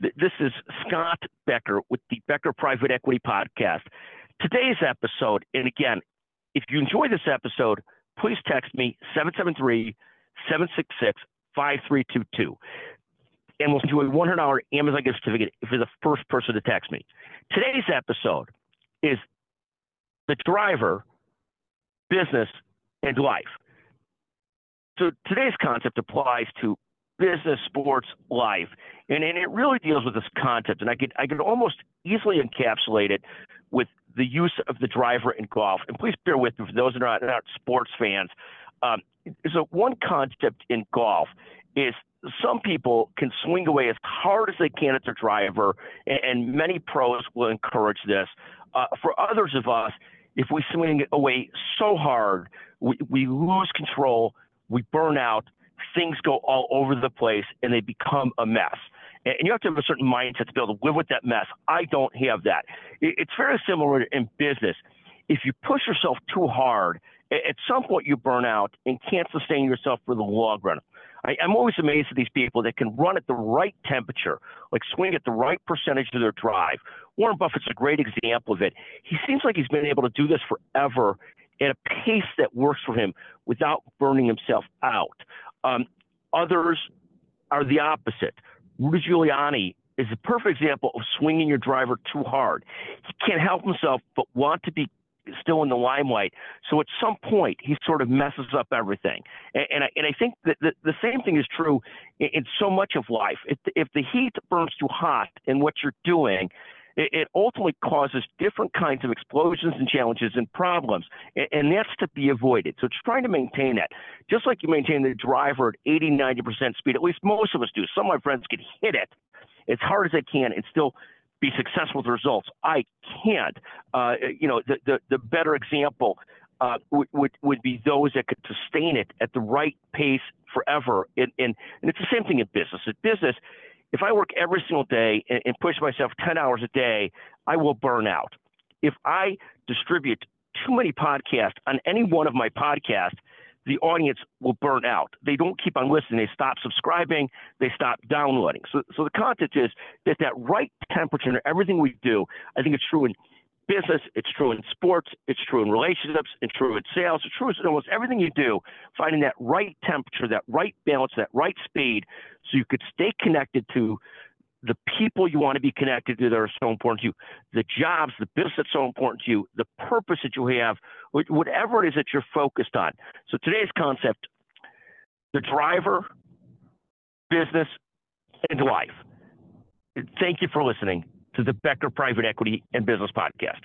This is Scott Becker with the Becker Private Equity Podcast. Today's episode, and again, if you enjoy this episode, please text me 773 766 5322. And we'll send you a $100 Amazon gift certificate if you're the first person to text me. Today's episode is the driver, business, and life. So today's concept applies to business, sports, life, and, and it really deals with this concept. And I could I could almost easily encapsulate it with the use of the driver in golf. And please bear with me for those that are not, not sports fans. Um, so one concept in golf is some people can swing away as hard as they can at their driver, and, and many pros will encourage this. Uh, for others of us, if we swing away so hard, we, we lose control, we burn out, things go all over the place, and they become a mess. And you have to have a certain mindset to be able to live with that mess. I don't have that. It's very similar in business. If you push yourself too hard, at some point you burn out and can't sustain yourself for the long run. I, am always amazed at these people that can run at the right temperature, like swing at the right percentage of their drive. Warren Buffett's a great example of it. He seems like he's been able to do this forever at a pace that works for him without burning himself out. Um, others are the opposite. Rudy Giuliani is a perfect example of swinging your driver too hard. He can't help himself but want to be still in the limelight. So at some point, he sort of messes up everything. And, and I, and I think that the, the same thing is true in, in so much of life. If, if the heat burns too hot in what you're doing, it, it ultimately causes different kinds of explosions and challenges and problems. And, and that's to be avoided. So it's trying to maintain that. Just like you maintain the driver at 80, 90% speed, at least most of us do. Some of my friends can hit it as hard as they can and still be successful with results. I can't. Uh, you know, the, the, the better example uh, would, would, would be those that could sustain it at the right pace forever. And, and, and it's the same thing in business. In business, if I work every single day and, and push myself 10 hours a day, I will burn out. If I distribute too many podcasts on any one of my podcasts, the audience will burn out. They don't keep on listening. They stop subscribing. They stop downloading. So, so the content is that that right temperature in everything we do. I think it's true in business, it's true in sports, it's true in relationships, it's true in sales, it's true in almost everything you do. Finding that right temperature, that right balance, that right speed, so you could stay connected to the people you want to be connected to that are so important to you, the jobs, the business that's so important to you, the purpose that you have, whatever it is that you're focused on. So today's concept, the driver, business, and life. Thank you for listening to the Becker Private Equity and Business Podcast.